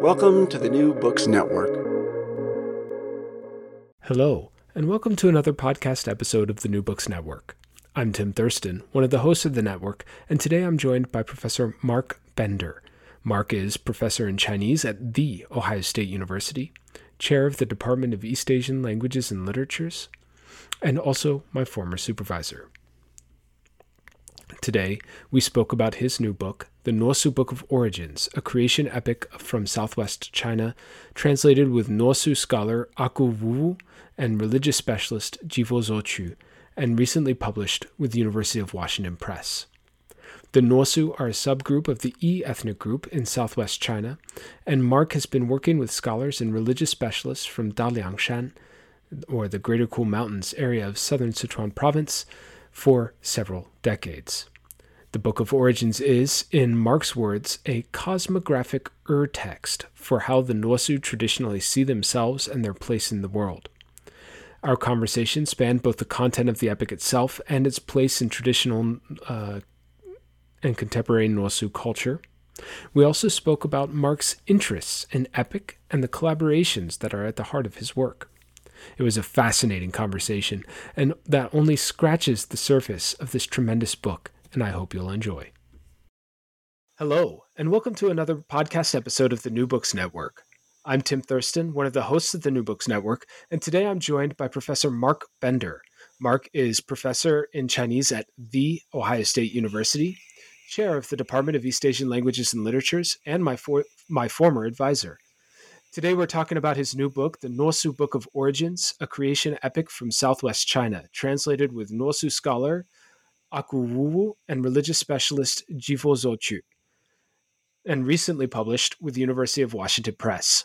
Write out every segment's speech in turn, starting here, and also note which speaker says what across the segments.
Speaker 1: Welcome to the New Books Network.
Speaker 2: Hello, and welcome to another podcast episode of the New Books Network. I'm Tim Thurston, one of the hosts of the network, and today I'm joined by Professor Mark Bender. Mark is professor in Chinese at The Ohio State University, chair of the Department of East Asian Languages and Literatures, and also my former supervisor. Today, we spoke about his new book, The Nuosu Book of Origins, a creation epic from southwest China, translated with Nuosu scholar Aku Wu and religious specialist Jivo Zochu, and recently published with the University of Washington Press. The Nuosu are a subgroup of the Yi ethnic group in southwest China, and Mark has been working with scholars and religious specialists from Daliangshan, or the Greater Cool Mountains area of southern Sichuan province, for several decades. The Book of Origins is, in Mark's words, a cosmographic ur text for how the Nuosu traditionally see themselves and their place in the world. Our conversation spanned both the content of the epic itself and its place in traditional uh, and contemporary Nuosu culture. We also spoke about Mark's interests in epic and the collaborations that are at the heart of his work. It was a fascinating conversation, and that only scratches the surface of this tremendous book and I hope you'll enjoy. Hello, and welcome to another podcast episode of the New Books Network. I'm Tim Thurston, one of the hosts of the New Books Network, and today I'm joined by Professor Mark Bender. Mark is professor in Chinese at The Ohio State University, chair of the Department of East Asian Languages and Literatures, and my, for- my former advisor. Today we're talking about his new book, The Nuosu Book of Origins, a creation epic from southwest China, translated with Nuosu scholar Aku Wuwu and religious specialist Jivo Zochu, and recently published with the University of Washington Press.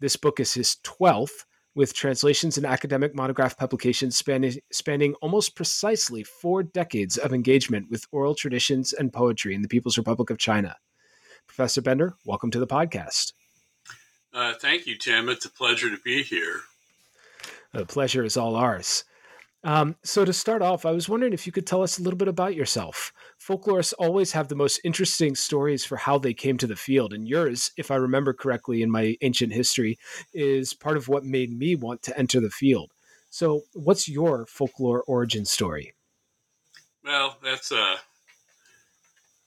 Speaker 2: This book is his 12th, with translations and academic monograph publications spanning, spanning almost precisely four decades of engagement with oral traditions and poetry in the People's Republic of China. Professor Bender, welcome to the podcast.
Speaker 3: Uh, thank you, Tim. It's a pleasure to be here.
Speaker 2: The pleasure is all ours. Um, so to start off, I was wondering if you could tell us a little bit about yourself. Folklorists always have the most interesting stories for how they came to the field, and yours, if I remember correctly in my ancient history, is part of what made me want to enter the field. So, what's your folklore origin story?
Speaker 3: Well, that's uh,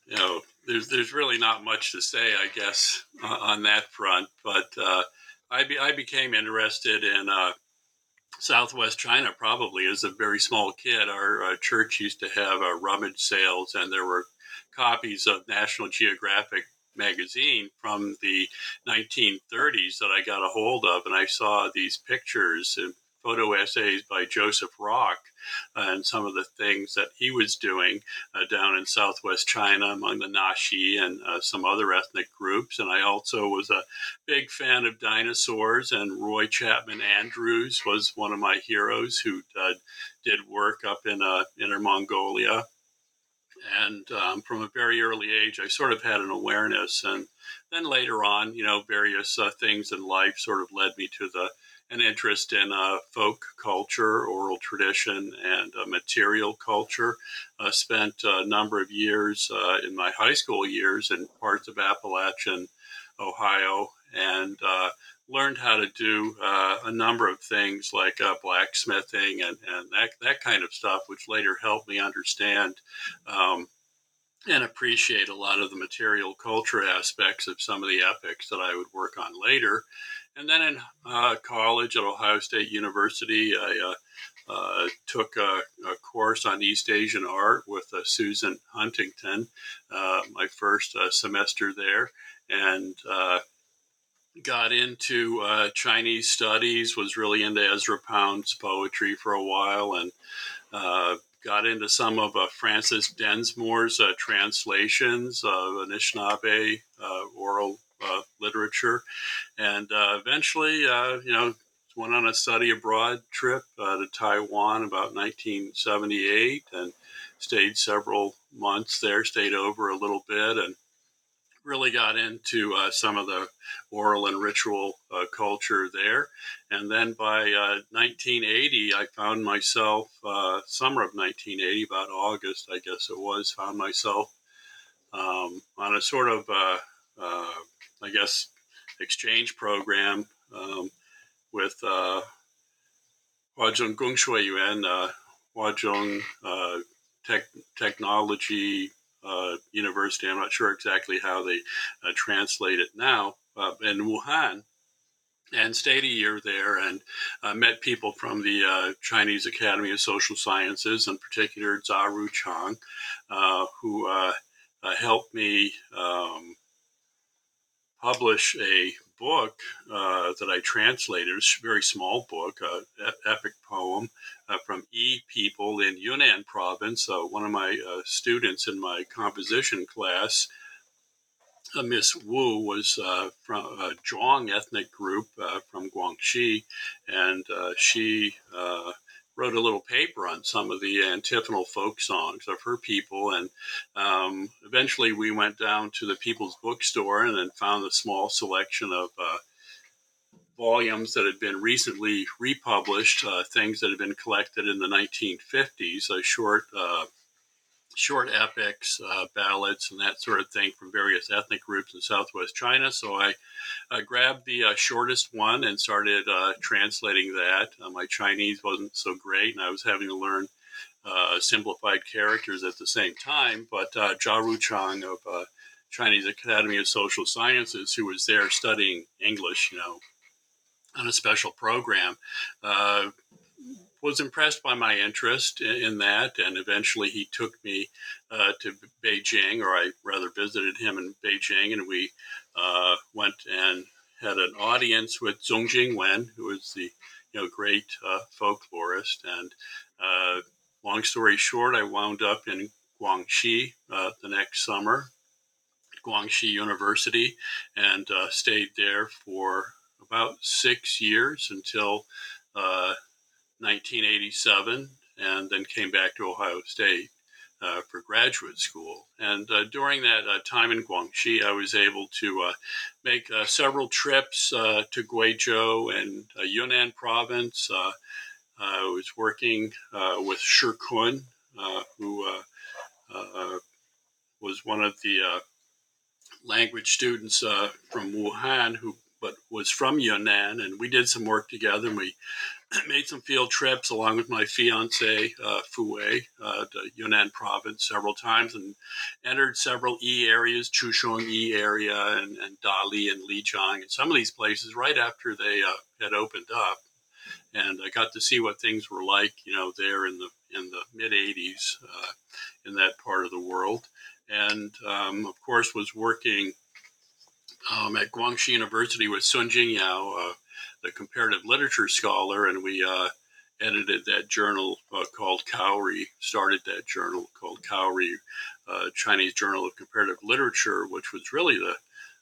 Speaker 3: you know, there's there's really not much to say, I guess, uh, on that front. But uh, I be, I became interested in uh, Southwest China probably as a very small kid. Our uh, church used to have uh, rummage sales, and there were copies of National Geographic magazine from the 1930s that I got a hold of, and I saw these pictures and photo essays by Joseph Rock and some of the things that he was doing uh, down in southwest China among the Naxi and uh, some other ethnic groups. And I also was a big fan of dinosaurs, and Roy Chapman Andrews was one of my heroes who uh, did work up in uh, Inner Mongolia. And um, from a very early age, I sort of had an awareness. And then later on, you know, various uh, things in life sort of led me to the an interest in uh, folk culture, oral tradition, and uh, material culture. Uh, spent a number of years uh, in my high school years in parts of Appalachian, Ohio, and uh, learned how to do uh, a number of things like blacksmithing and, and that, that kind of stuff, which later helped me understand. Um, and appreciate a lot of the material culture aspects of some of the epics that I would work on later. And then in uh, college at Ohio State University, I uh, uh, took a, a, course on East Asian art with uh, Susan Huntington, uh, my first uh, semester there, and got into Chinese studies, was really into Ezra Pound's poetry for a while, and got into some of Frances Densmore's translations of Anishinaabe oral uh, literature, and uh, eventually, uh, you know, went on a study abroad trip uh, to Taiwan about 1978, and stayed several months there. Stayed over a little bit, and really got into uh, some of the oral and ritual uh, culture there. And then by 1980, I found myself summer of 1980, about August, I guess it was, found myself um, on a sort of I guess, exchange program um, with uh, Huazhong Gongxue Yuan, uh, uh, Tech, Technology uh, University. I'm not sure exactly how they uh, translate it now, uh, in Wuhan. And stayed a year there and uh, met people from the uh, Chinese Academy of Social Sciences, in particular Zha Chang, who helped me um, publish a book uh, that I translated, a very small book, an epic poem uh, from Yi people in Yunnan province. Uh, one of my uh, students in my composition class, uh, Miss Wu, was uh, from a Zhuang ethnic group from Guangxi, and she wrote a little paper on some of the antiphonal folk songs of her people. And um, eventually we went down to the People's Bookstore and then found a small selection of uh, volumes that had been recently republished, uh, things that had been collected in the 1950s, a short uh, short epics, uh, ballads, and that sort of thing from various ethnic groups in southwest China. So I uh, grabbed the uh, shortest one and started uh, translating that. Uh, my Chinese wasn't so great, and I was having to learn uh, simplified characters at the same time. But uh, Jia Ruchang of Chinese Academy of Social Sciences, who was there studying English, you know, on a special program, was impressed by my interest in, in that, and eventually he took me uh, to Beijing, or I rather visited him in Beijing, and we uh, went and had an audience with Zhong Jingwen, who is the you know great uh, folklorist. And uh, long story short, I wound up in Guangxi uh, the next summer, Guangxi University, and uh, stayed there for about six years until 1987 and then came back to Ohio State uh, for graduate school. And uh, during that uh, time in Guangxi, I was able to uh, make uh, several trips uh, to Guizhou and Yunnan province. I was working with Shi Kun, who was one of the language students from Wuhan who but was from Yunnan, and we did some work together. And we made some field trips along with my fiance, uh, Fu Wei, uh, to Yunnan province several times and entered several E areas, Chuxiong E area and, and Dali and Lijiang, and some of these places right after they uh, had opened up. And I got to see what things were like, you know, there in the in the mid 80s uh, in that part of the world. And um, of course, was working um, at Guangxi University with Sun Jingyao, uh, the comparative literature scholar, and we uh, edited that journal uh, called Cowrie, started that journal called Cowrie, uh, Chinese Journal of Comparative Literature, which was really the,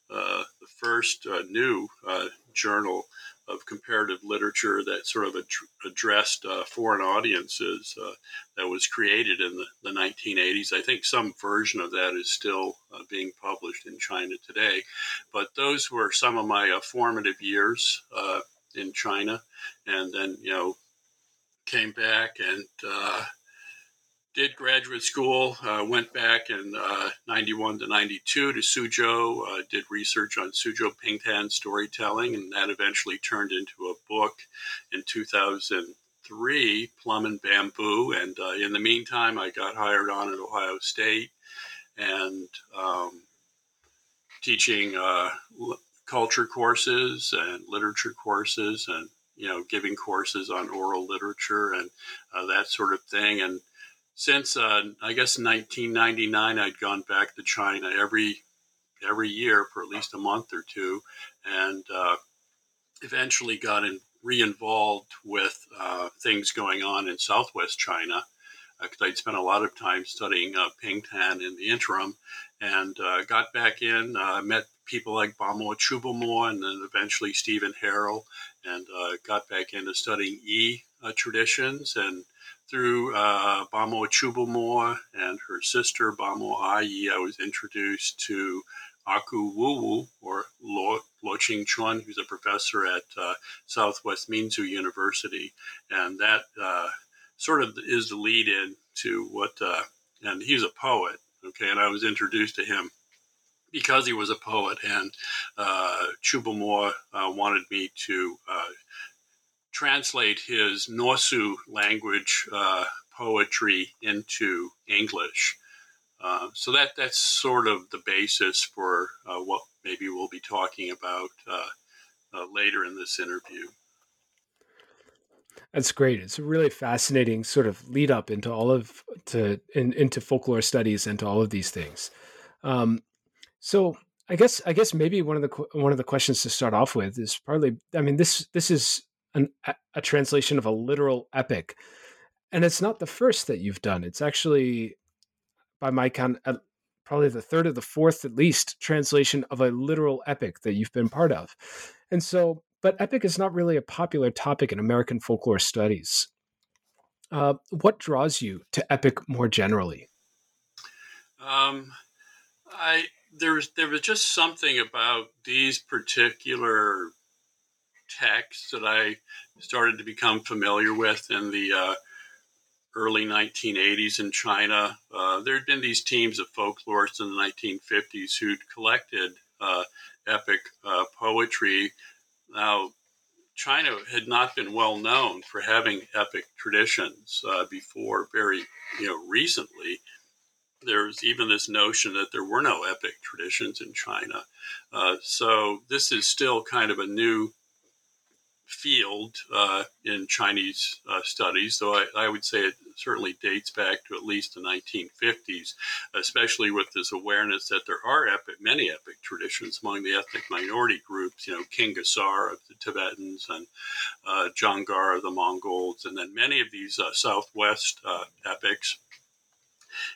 Speaker 3: uh, the first uh, new journal of comparative literature that sort of ad- addressed uh, foreign audiences uh, that was created in the, the, 1980s. I think some version of that is still uh, being published in China today. But those were some of my uh, formative years uh, in China, and then you know came back and uh, did graduate school. Uh, went back in uh, 91 to 92 to Suzhou. Uh, did research on Suzhou Pingtan storytelling, and that eventually turned into a book in 2003, Plum and Bamboo. And uh, in the meantime, I got hired on at Ohio State and um, teaching uh, culture courses and literature courses and you know giving courses on oral literature and uh, that sort of thing and since uh, i guess 1999 i'd gone back to china every every year for at least a month or two and uh, eventually got in, re-involved with uh, things going on in southwest china because uh, I'd spent a lot of time studying uh, Pingtan in the interim, and uh, got back in, uh, met people like Bamo Qubumo and then eventually Stephen Harrell, and got back into studying E traditions. And through uh, Bamo Qubumo and her sister Bamo Ayi, I was introduced to Aku Wu or Lo, Lo Ching Chuan, who's a professor at uh, Southwest Minzu University. And that uh, sort of is the lead in to what, uh, and he's a poet. Okay, and I was introduced to him because he was a poet, and uh, uh, wanted me to uh, translate his Nuosu language uh, poetry into English. Uh, so that that's sort of the basis for uh, what maybe we'll be talking about later in this interview.
Speaker 2: That's great. It's a really fascinating sort of lead up into all of to in, into folklore studies and to all of these things. Um, so I guess I guess maybe one of the one of the questions to start off with is partly. I mean this this is an, a translation of a literal epic, and it's not the first that you've done. It's actually, by my count, probably the third or the fourth at least translation of a literal epic that you've been part of. And so but epic is not really a popular topic in American folklore studies. Uh, what draws you to epic more generally?
Speaker 3: Um, I there was there was just something about these particular texts that I started to become familiar with in the uh, early 1980s in China. Uh, there had been these teams of folklorists in the 1950s who'd collected uh, epic uh, poetry now, China had not been well known for having epic traditions uh, before very, you know, recently. There's even this notion that there were no epic traditions in China. Uh, so this is still kind of a new field uh, in Chinese uh, studies, though I, I, would say it certainly dates back to at least the 1950s, especially with this awareness that there are epic, many epic traditions among the ethnic minority groups, you know, King Gesar of the Tibetans and uh, Jangar of the Mongols, and then many of these uh, Southwest uh, epics.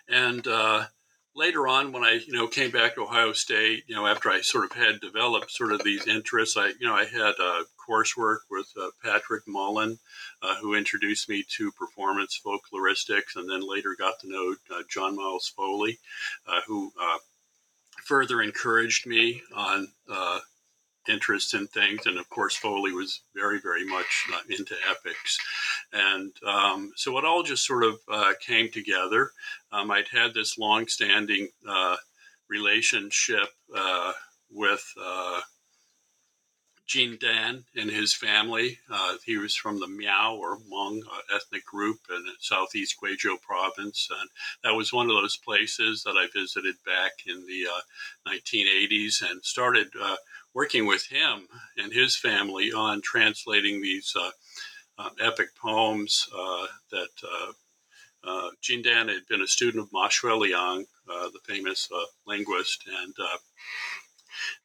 Speaker 3: And uh, later on when I, you know, came back to Ohio State, you know, after I sort of had developed sort of these interests, I, you know, I had coursework with uh, Patrick Mullen, uh, who introduced me to performance folkloristics, and then later got to know uh, John Miles Foley, uh, who uh, further encouraged me on interest in things. And of course, Foley was very, very much uh, into epics. And um, so it all just sort of uh, came together. Um, I'd had this long standing uh, relationship uh, with. Uh, Jin Dan and his family. Uh, he was from the Miao or Hmong ethnic group in southeast Guizhou province. And that was one of those places that I visited back in the 1980s and started working with him and his family on translating these uh, uh, epic poems uh, that uh, uh, Jin Dan had been a student of Ma Xueliang, uh, the famous linguist, and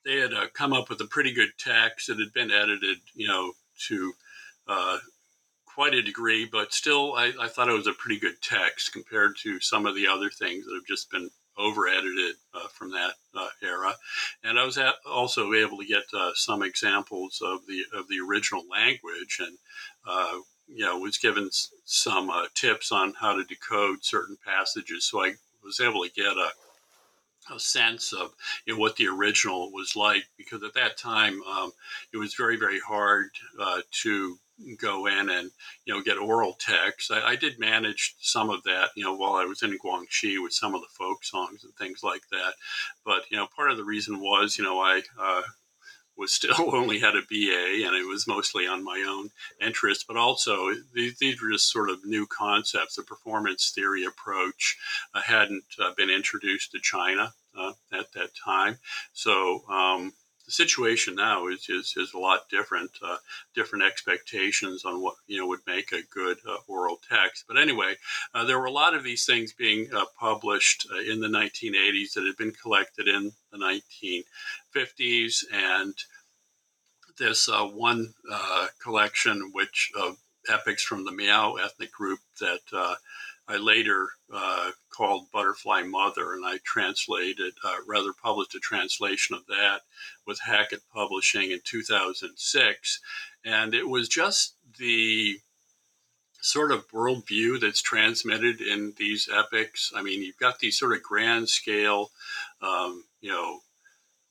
Speaker 3: they had come up with a pretty good text that had been edited, you know, to quite a degree, but still, I, I, thought it was a pretty good text compared to some of the other things that have just been over edited uh, from that uh, era, and I was also able to get uh, some examples of the of the original language, and uh, you know was given some uh, tips on how to decode certain passages. So I was able to get a a sense of you know, what the original was like because at that time um, it was very very hard uh, to go in and you know get oral texts. I, I, did manage some of that you know while I was in Guangxi with some of the folk songs and things like that. But you know part of the reason was you know I uh, was still only had a BA and it was mostly on my own interest, but also these, these were just sort of new concepts. The performance theory approach uh, hadn't uh, been introduced to China uh, at that time. So um, the situation now is, is, is a lot different, uh, different expectations on what, you know, would make a good uh, oral text. But anyway, uh, there were a lot of these things being published in the 1980s that had been collected in the 1950s and this uh, one uh, collection which of epics from the Miao ethnic group that uh, I later uh, called Butterfly Mother, and I translated, uh, rather published a translation of that with Hackett Publishing in 2006. And it was just the sort of worldview that's transmitted in these epics. I mean, you've got these sort of grand scale, um, you know,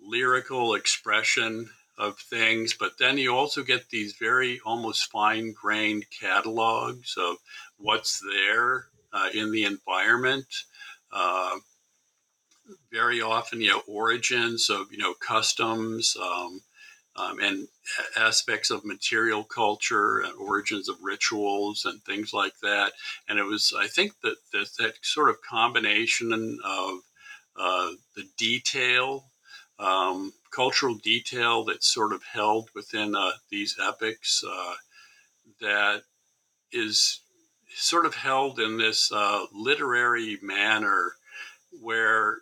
Speaker 3: lyrical expression of things, but then you also get these very almost fine grained catalogs of what's there uh, in the environment. Uh, very often, you know, origins of you know customs um, um, and aspects of material culture, and origins of rituals, and things like that. And it was, I think, that that, that sort of combination of uh, the detail um, cultural detail that's sort of held within uh, these epics uh, that is sort of held in this uh, literary manner where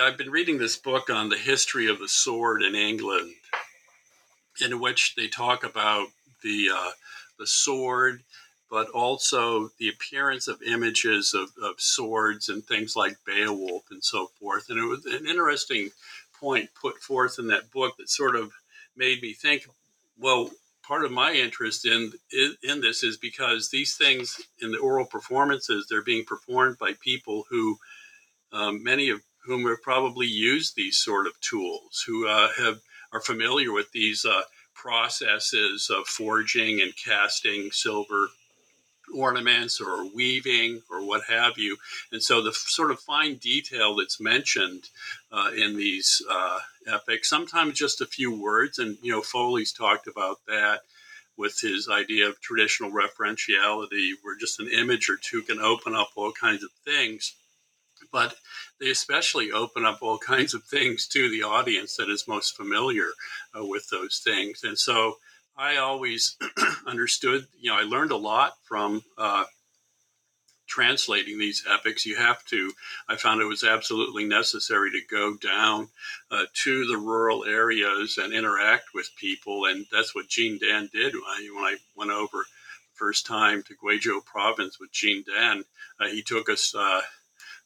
Speaker 3: I've been reading this book on the history of the sword in England, in which they talk about the uh, the sword but also the appearance of images of, of swords and things like Beowulf and so forth. And it was an interesting point put forth in that book that sort of made me think, well, part of my interest in in this is because these things in the oral performances they're being performed by people who um, many of whom have probably used these sort of tools who uh, have are familiar with these uh, processes of forging and casting silver ornaments or weaving or what have you. And so the sort of fine detail that's mentioned uh, in these uh, epics, sometimes just a few words, and you know Foley's talked about that with his idea of traditional referentiality, where just an image or two can open up all kinds of things. But they especially open up all kinds of things to the audience that is most familiar uh, with those things. And so I always understood, you know, I learned a lot from uh, translating these epics. You have to, I found it was absolutely necessary to go down uh, to the rural areas and interact with people. And that's what Jin Dan did when I, when I went over first time to Guizhou province with Jin Dan. Uh, he took us uh,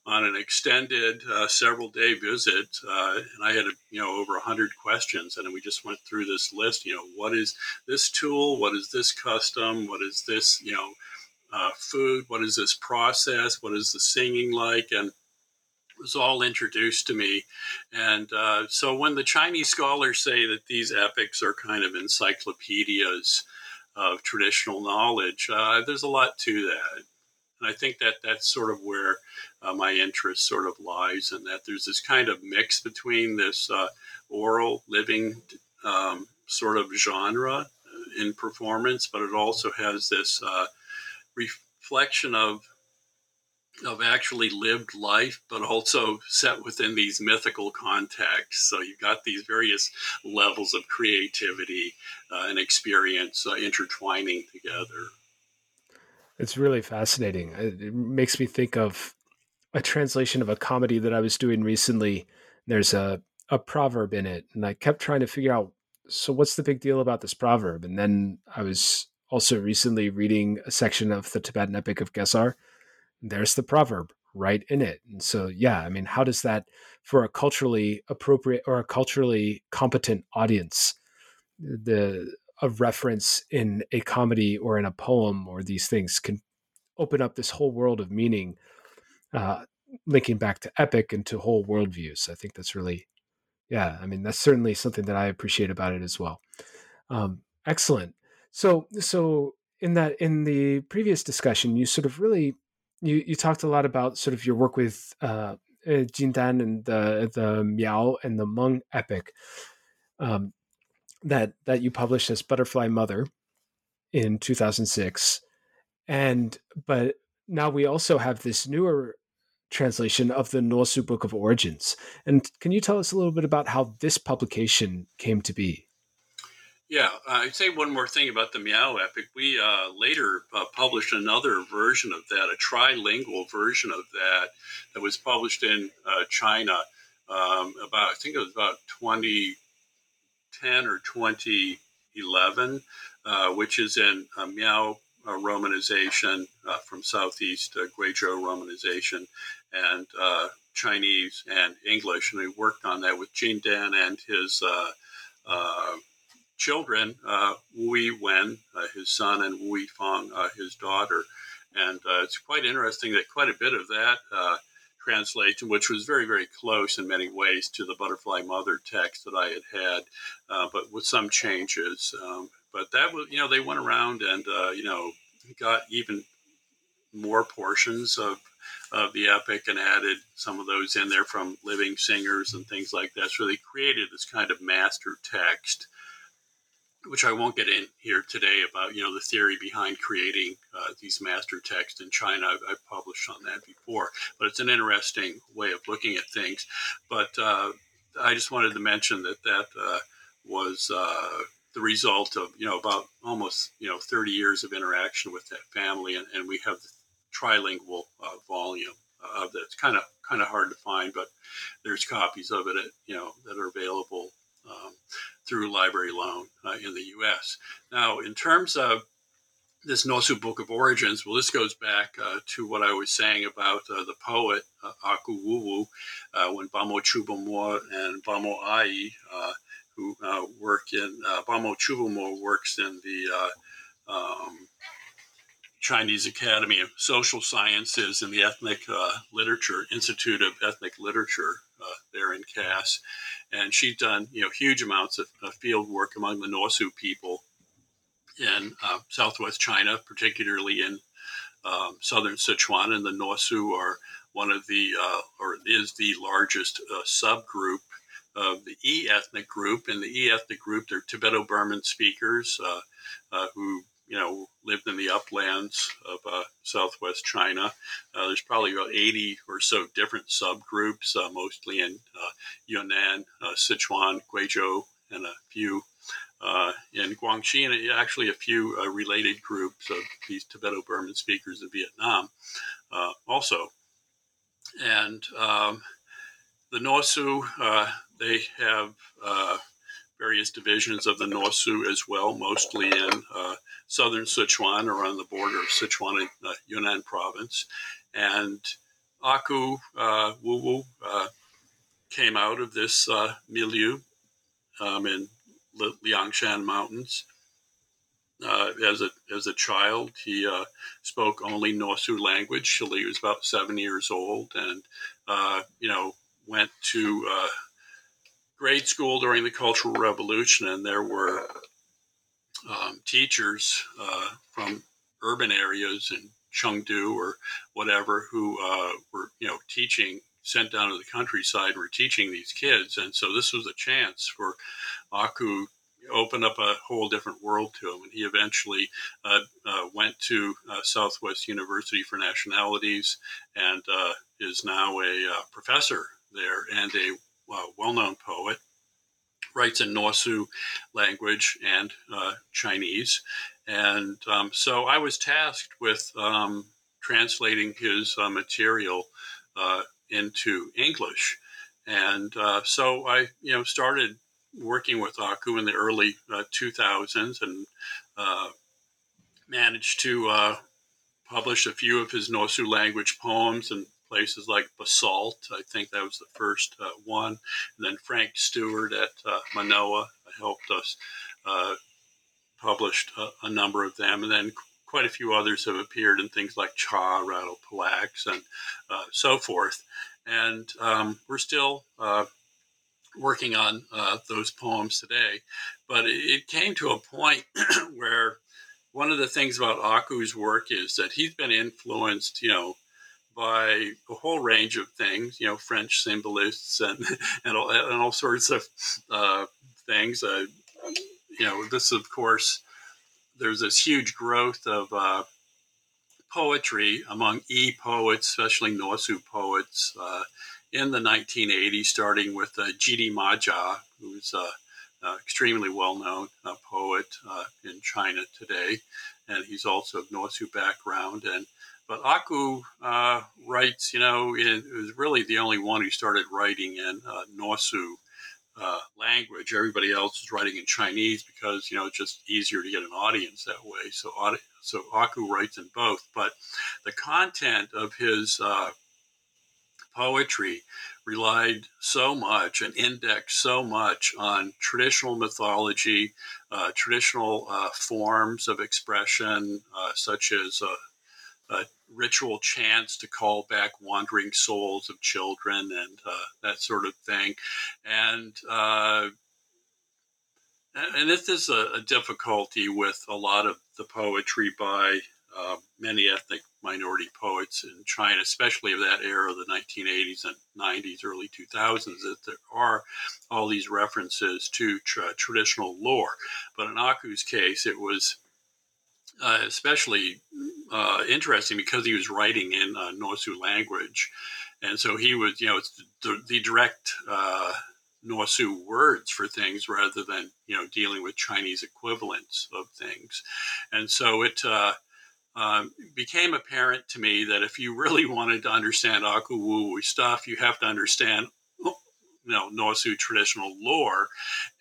Speaker 3: on an extended uh, several day visit uh, and i had you know over 100 questions and we just went through this list you know what is this tool? What is this custom? What is this you know uh, food? What is this process? What is the singing like? And it was all introduced to me. And uh, so when the chinese scholars say that these epics are kind of encyclopedias of traditional knowledge uh, there's a lot to that and I think that that's sort of where uh, my interest sort of lies, and that there's this kind of mix between this uh, oral living um, sort of genre in performance, but it also has this uh, reflection of of actually lived life, but also set within these mythical contexts. So you've got these various levels of creativity uh, and experience uh, intertwining together.
Speaker 2: It's really fascinating. It makes me think of a translation of a comedy that I was doing recently. There's a, a proverb in it, and I kept trying to figure out so what's the big deal about this proverb? And then I was also recently reading a section of the Tibetan Epic of Gesar. There's the proverb right in it. And so, yeah, I mean, how does that, for a culturally appropriate or a culturally competent audience, the a reference in a comedy or in a poem or these things can open up this whole world of meaning uh, linking back to epic and to whole worldviews. I think that's really, yeah, I mean, that's certainly something that I appreciate about it as well. Um, excellent. So, so in that, in the previous discussion, you sort of really, you, you talked a lot about sort of your work with uh, uh Jin Dan and the, the Miao and the Hmong epic. Um, that that you published as Butterfly Mother in 2006 and but now we also have this newer translation of the Nuosu Book of Origins. And can you tell us a little bit about how this publication came to be?
Speaker 3: Yeah, I'd say one more thing about the Miao epic. We uh, later uh, published another version of that, a trilingual version of that, that was published in uh, China um, about, I think it was about 2010 or 2011, uh, which is in uh, Miao uh, romanization from Southeast uh, Guizhou romanization and uh, Chinese and English. And we worked on that with Jin Dan and his children, Wu Wen, his son, and Wui Feng, his daughter. And it's quite interesting that quite a bit of that translation, which was very, very close in many ways to the Butterfly Mother text that I had had, uh, but with some changes. Um, but that was, you know, they went around and, uh, you know, got even more portions of, of the epic and added some of those in there from living singers and things like that. So they created this kind of master text, which I won't get in here today about, you know, the theory behind creating uh, these master texts in China. I've, I've, published on that before, but it's an interesting way of looking at things. But uh, I just wanted to mention that that uh, was uh, the result of you know about almost you know 30 years of interaction with that family, and, and we have the trilingual uh, volume of that. It's kind of kind of hard to find, but there's copies of it at, you know that are available um, through Library Loan uh, in the U.S. Now, in terms of this Nuosu Book of Origins, well, this goes back uh, to what I was saying about uh, the poet uh, Aku Wuwu, uh, when Bamo Qubumo and Bamo Ayi uh, who uh, work in Bamo Qubumo works in the um, Chinese Academy of Social Sciences and the Ethnic Literature Institute of Ethnic Literature there in CASS, and she's done you know huge amounts of, of field work among the Nuosu people in uh, Southwest China, particularly in um, southern Sichuan, and the Nuosu are one of the or is the largest subgroup of the E ethnic group. And the E ethnic group, they're Tibeto Burman speakers uh, uh, who you know lived in the uplands of uh, southwest China. Uh, there's probably about 80 or so different subgroups, uh, mostly in uh, Yunnan, Sichuan, Guizhou, and a few. in Guangxi, and actually a few related groups of these Tibeto Burman speakers of Vietnam also. And um, the Nuosu, uh, they have uh, various divisions of the Nuosu as well, mostly in uh, southern Sichuan or on the border of Sichuan and uh, Yunnan province. And Aku uh, Wuwu uh, came out of this milieu um, in Liangshan Mountains. Uh, as a as a child, he uh, spoke only Nuosu language till he was about seven years old, and uh, you know went to uh, grade school during the Cultural Revolution, and there were um, teachers uh, from urban areas in Chengdu or whatever who uh, were, you know, teaching sent down to the countryside were teaching these kids, and so this was a chance for Aku opened up a whole different world to him. And he eventually uh, uh, went to uh, Southwest University for Nationalities and uh, is now a uh, professor there and a well known poet. Writes in Nuosu language and uh, Chinese. And um, so I was tasked with um, translating his uh, material uh, into English. And uh, so I, you know, started working with Aku in the early 2000s uh, and managed to publish a few of his Nuosu language poems and places like Basalt. I think that was the first uh, one. And then Frank Stewart at uh, Manoa helped us uh, published a, a, number of them. And then quite a few others have appeared in things like Cha, Rattle Palax, and uh, so forth. And um, we're still uh, working on uh, those poems today. But it, it came to a point where one of the things about Aku's work is that he's been influenced, you know, by a whole range of things, you know, French symbolists and and all, and all sorts of uh, things. Uh, you know, this of course, there's this huge growth of uh, poetry among e poets, especially Nuosu poets, uh, in the 1980s, starting with uh, Jidi Majia, who's a uh, extremely well-known uh, poet uh, in China today, and he's also of Nuosu background. And but Aku uh, writes, you know, in, was really the only one who started writing in uh, Nuosu uh, language. Everybody else is writing in Chinese because you know it's just easier to get an audience that way. So so Aku writes in both, but the content of his uh, poetry relied so much and indexed so much on traditional mythology, uh, traditional uh, forms of expression, such as uh, ritual chants to call back wandering souls of children and uh, that sort of thing. And uh, and this is a, a, difficulty with a lot of the poetry by uh, many ethnic minority poets in China, especially of that era, the 1980s and 90s, early 2000s, that there are all these references to tra- traditional lore. But in Aku's case, it was uh, especially uh, interesting because he was writing in uh, Nuosu language, and so he was, you know, it's the, the direct uh, Nuosu words for things rather than you know dealing with Chinese equivalents of things, and so it. Uh, um, became apparent to me that if you really wanted to understand Aku stuff, you have to understand you know Nuosu traditional lore,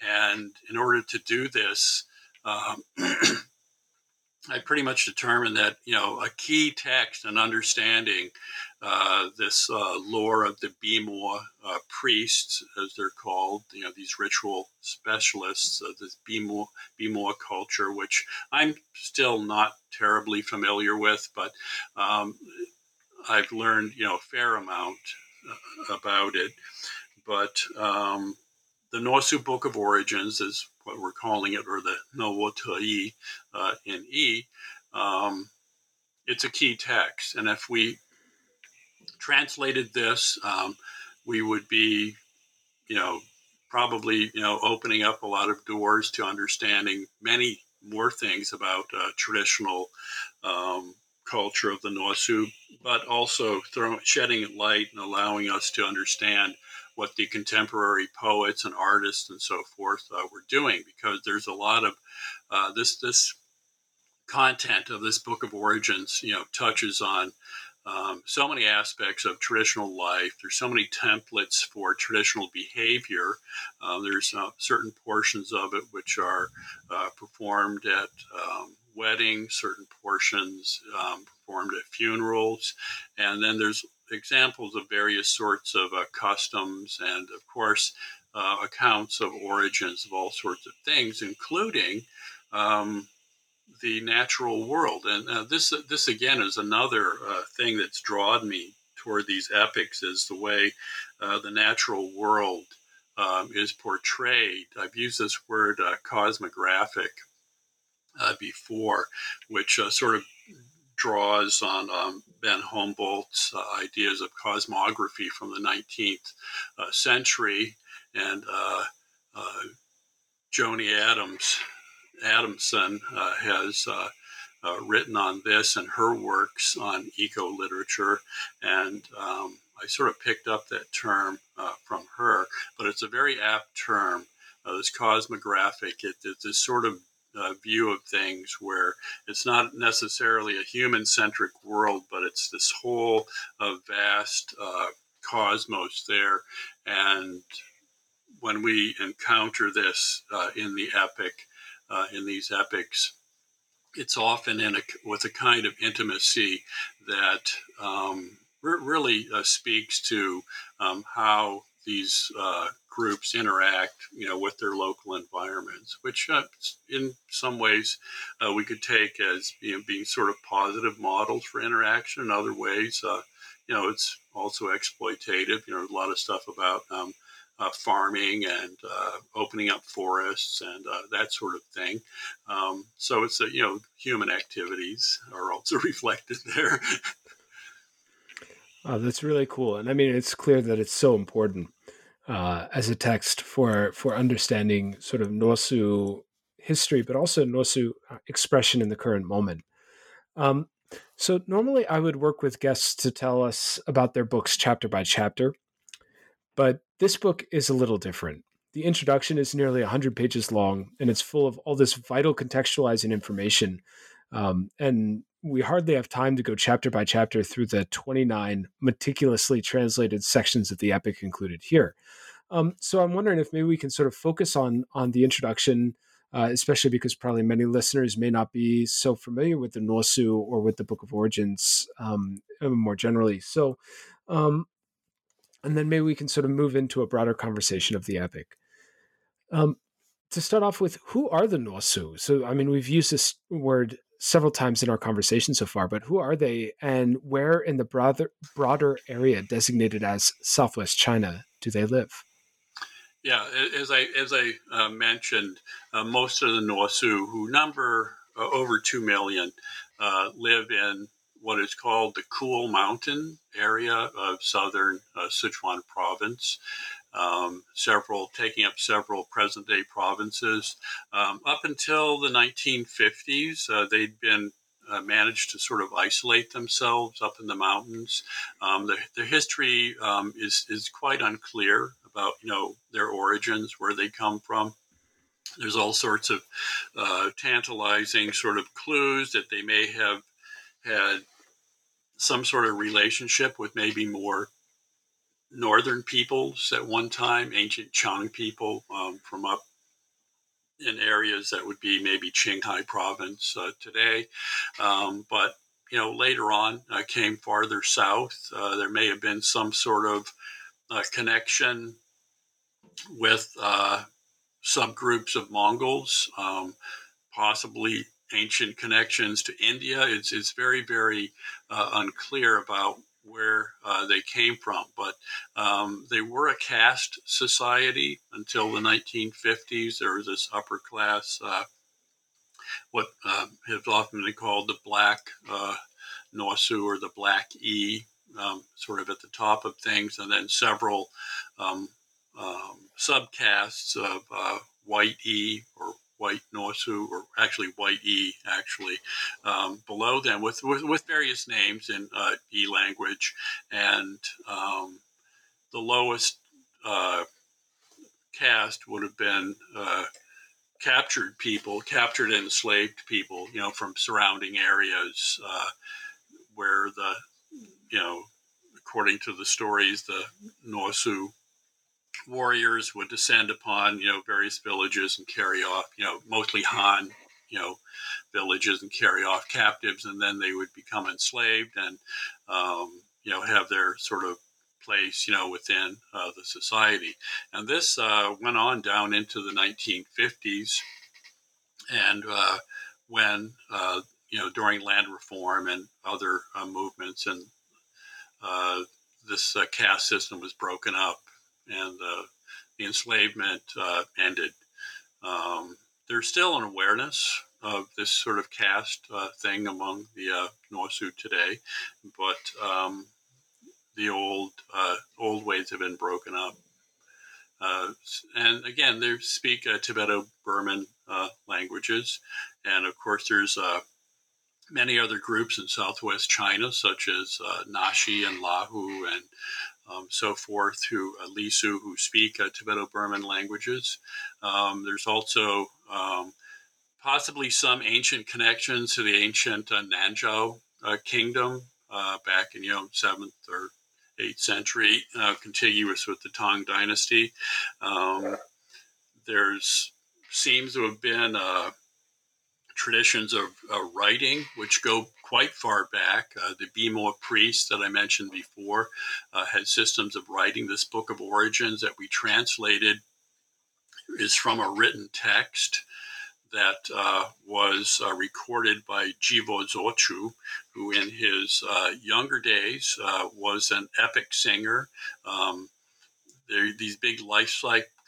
Speaker 3: and in order to do this, um, I pretty much determined that you know a key text and understanding uh, this uh, lore of the Bimo uh, priests, as they're called, you know these ritual specialists of this Bimo Bimo culture, which I'm still not terribly familiar with, but um, I've learned you know a fair amount uh, about it. But um, the Nuosu Book of Origins is what we're calling it, or the Nowo Te uh, in E. Um, it's a key text, and if we translated this, um, we would be, you know, probably you know opening up a lot of doors to understanding many more things about uh, traditional um, culture of the Nuosu, but also throwing, shedding light and allowing us to understand what the contemporary poets and artists and so forth uh, were doing because there's a lot of uh, this this content of this book of origins you know touches on um, so many aspects of traditional life. There's so many templates for traditional behavior. Uh, there's uh, certain portions of it which are uh, performed at um, weddings, certain portions um, performed at funerals, and then there's examples of various sorts of uh, customs and, of course, uh, accounts of origins of all sorts of things, including um, the natural world. And uh, this, this again, is another uh, thing that's drawn me toward these epics is the way uh, the natural world um, is portrayed. I've used this word uh, cosmographic before, which sort of draws on um, von Humboldt's uh, ideas of cosmography from the 19th uh, century, and uh, uh, Joni Adams Adamson uh, has written on this and her works on eco literature, and um, I sort of picked up that term from her, but it's a very apt term. this cosmographic, it, it's this sort of uh, view of things where it's not necessarily a human centric world, but it's this whole uh, vast uh, cosmos there. And when we encounter this uh, in the epic, uh, in these epics, it's often in a, with a kind of intimacy that um, re- really uh, speaks to um, how these groups interact, you know, with their local environments, which uh, in some ways uh, we could take as you know, being sort of positive models for interaction. In other ways, uh, you know, it's also exploitative. You know, a lot of stuff about um, uh, farming and uh, opening up forests and uh, that sort of thing. Um, so it's you know human activities are also reflected there.
Speaker 2: oh, that's really cool, and I mean it's clear that it's so important uh, as a text for for understanding sort of Nuosu history, but also Nuosu uh, expression in the current moment. Um, so normally I would work with guests to tell us about their books chapter by chapter. But this book is a little different. The introduction is nearly 100 pages long, and it's full of all this vital contextualizing information. Um, and we hardly have time to go chapter by chapter through the 29 meticulously translated sections of the epic included here. Um, so I'm wondering if maybe we can sort of focus on on the introduction, uh, especially because probably many listeners may not be so familiar with the Nuosu or with the Book of Origins um, more generally. So um, and then maybe we can sort of move into a broader conversation of the epic. To start off with, who are the Nuosu? So, I mean, we've used this word several times in our conversation so far, but who are they, and where in the broader broader area designated as Southwest China do they live?
Speaker 3: Yeah, as I as I uh, mentioned, uh, most of the Nuosu, who number uh, over two million, uh, live in what is called the Cool Mountain area of southern uh, Sichuan province. Um, several taking up several present day provinces. Um, up until the 1950s, uh, they'd been uh, managed to sort of isolate themselves up in the mountains. Um, the, the history um, is is quite unclear about you know their origins, where they come from. There's all sorts of uh, tantalizing sort of clues that they may have had some sort of relationship with maybe more northern peoples at one time, ancient Qiang people um, from up in areas that would be maybe Qinghai province uh, today. Um, but, you know, later on uh, came farther south. Uh, there may have been some sort of uh, connection with uh, subgroups of Mongols, um, possibly ancient connections to India. It's, it's very, very uh, unclear about where uh, they came from, but um, they were a caste society until the 1950s. There was this upper class, uh, what uh, has often been called the black uh, Nuosu or the black E, um, sort of at the top of things, and then several um, um subcastes of uh, white E or white Nuosu, or actually white E, actually, um, below them with, with, with, various names in uh, E language. And um, the lowest uh, caste would have been uh, captured people, captured enslaved people, you know, from surrounding areas uh, where the, you know, according to the stories, the Nuosu warriors would descend upon you know various villages and carry off you know mostly Han you know villages and carry off captives, and then they would become enslaved and um, you know have their sort of place you know within uh, the society. And this uh, went on down into the 1950s, and uh, when uh, you know during land reform and other uh, movements and uh, this caste system was broken up and uh, the enslavement uh, ended. Um, there's still an awareness of this sort of caste uh, thing among the uh, today, but um, the old uh, old ways have been broken up. Uh, and again, they speak Tibeto-Burman languages, and of course, there's many other groups in southwest China, such as Naxi and Lahu and um, so forth, who uh, Lisu, who speak uh, Tibeto-Burman languages. Um, there's also um, possibly some ancient connections to the ancient uh, uh, kingdom uh, back in you know seventh or eighth century, uh, contiguous with the Tang Dynasty. Um, there's seems to have been traditions of writing, which go quite far back. Uh, the Bimo priest that I mentioned before uh, had systems of writing. This book of origins that we translated is from a written text that uh, was uh, recorded by Jivo Zochu, who in his uh, younger days uh, was an epic singer. Um, these big life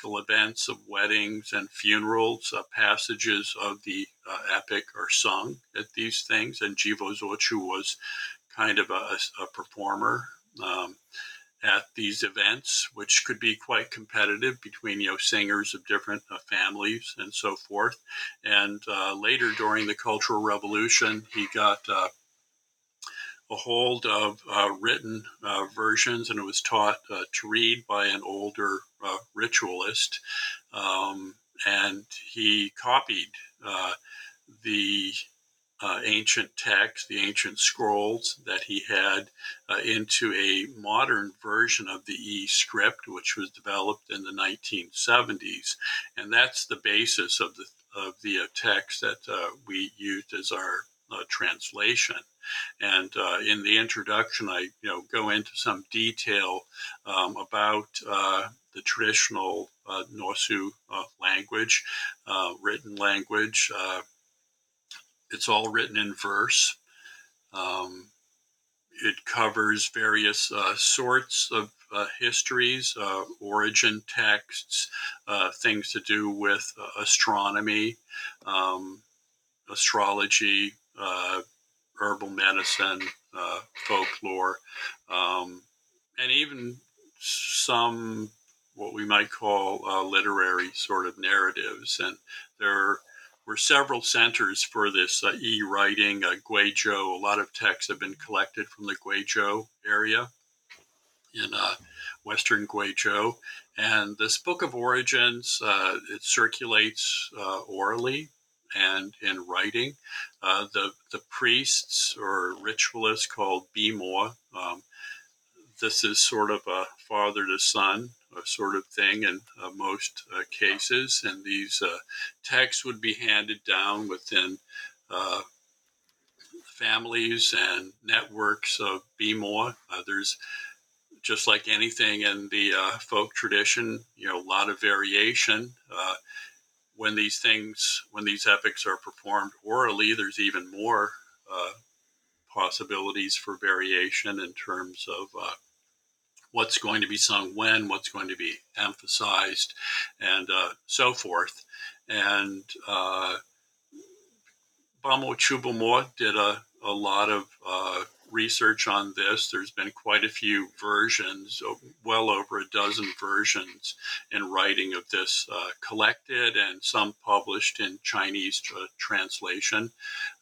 Speaker 3: events of weddings and funerals, uh, passages of the uh, epic are sung at these things, and Jivo Zochu was kind of a, a performer. Um, at these events, which could be quite competitive between you know singers of different uh, families and so forth. And uh, later during the Cultural Revolution, he got uh, a hold of uh, written uh, versions, and it was taught uh, to read by an older ritualist. Um, and he copied the uh, ancient text, the ancient scrolls that he had uh, into a modern version of the E script, which was developed in the 1970s. And that's the basis of the, of the uh, text that uh, we used as our uh, translation. And uh, in the introduction, I you know go into some detail um, about the traditional Nuosu language, written language it's all written in verse. Um, it covers various uh, sorts of uh, histories, uh, origin texts, uh, things to do with uh, astronomy, um, astrology, uh, herbal medicine, folklore, um, and even some what we might call literary sort of narratives. And there were several centers for this uh, e-writing. Uh, Guizhou, a lot of texts have been collected from the Guizhou area in uh, western Guizhou. And this Book of Origins, uh, it circulates uh, orally and in writing. Uh, the, the priests or ritualists called Bimo, um, this is sort of a father to son sort of thing in uh, most uh, cases. And these uh, texts would be handed down within families and networks of Bimo. there's just like anything in the folk tradition, you know, a lot of variation when these things, when these epics are performed orally, there's even more uh, possibilities for variation in terms of uh, what's going to be sung when, what's going to be emphasized, and uh, so forth. And uh, Bamo Qubumo did a, a lot of uh, research on this. There's been quite a few versions, well over a dozen versions in writing of this uh, collected and some published in Chinese uh, translation.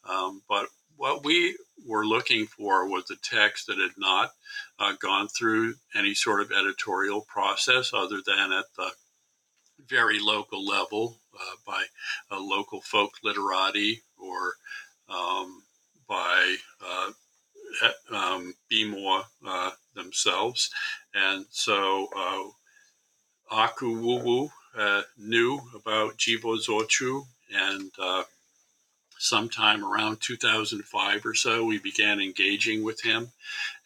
Speaker 3: Um, but what we were looking for was a text that had not uh, gone through any sort of editorial process other than at the very local level uh, by local folk literati or um, by uh, um, uh, themselves. And so uh, Aku Wuwu uh, knew about Jivo Zochu and uh, sometime around 2005 or so, we began engaging with him.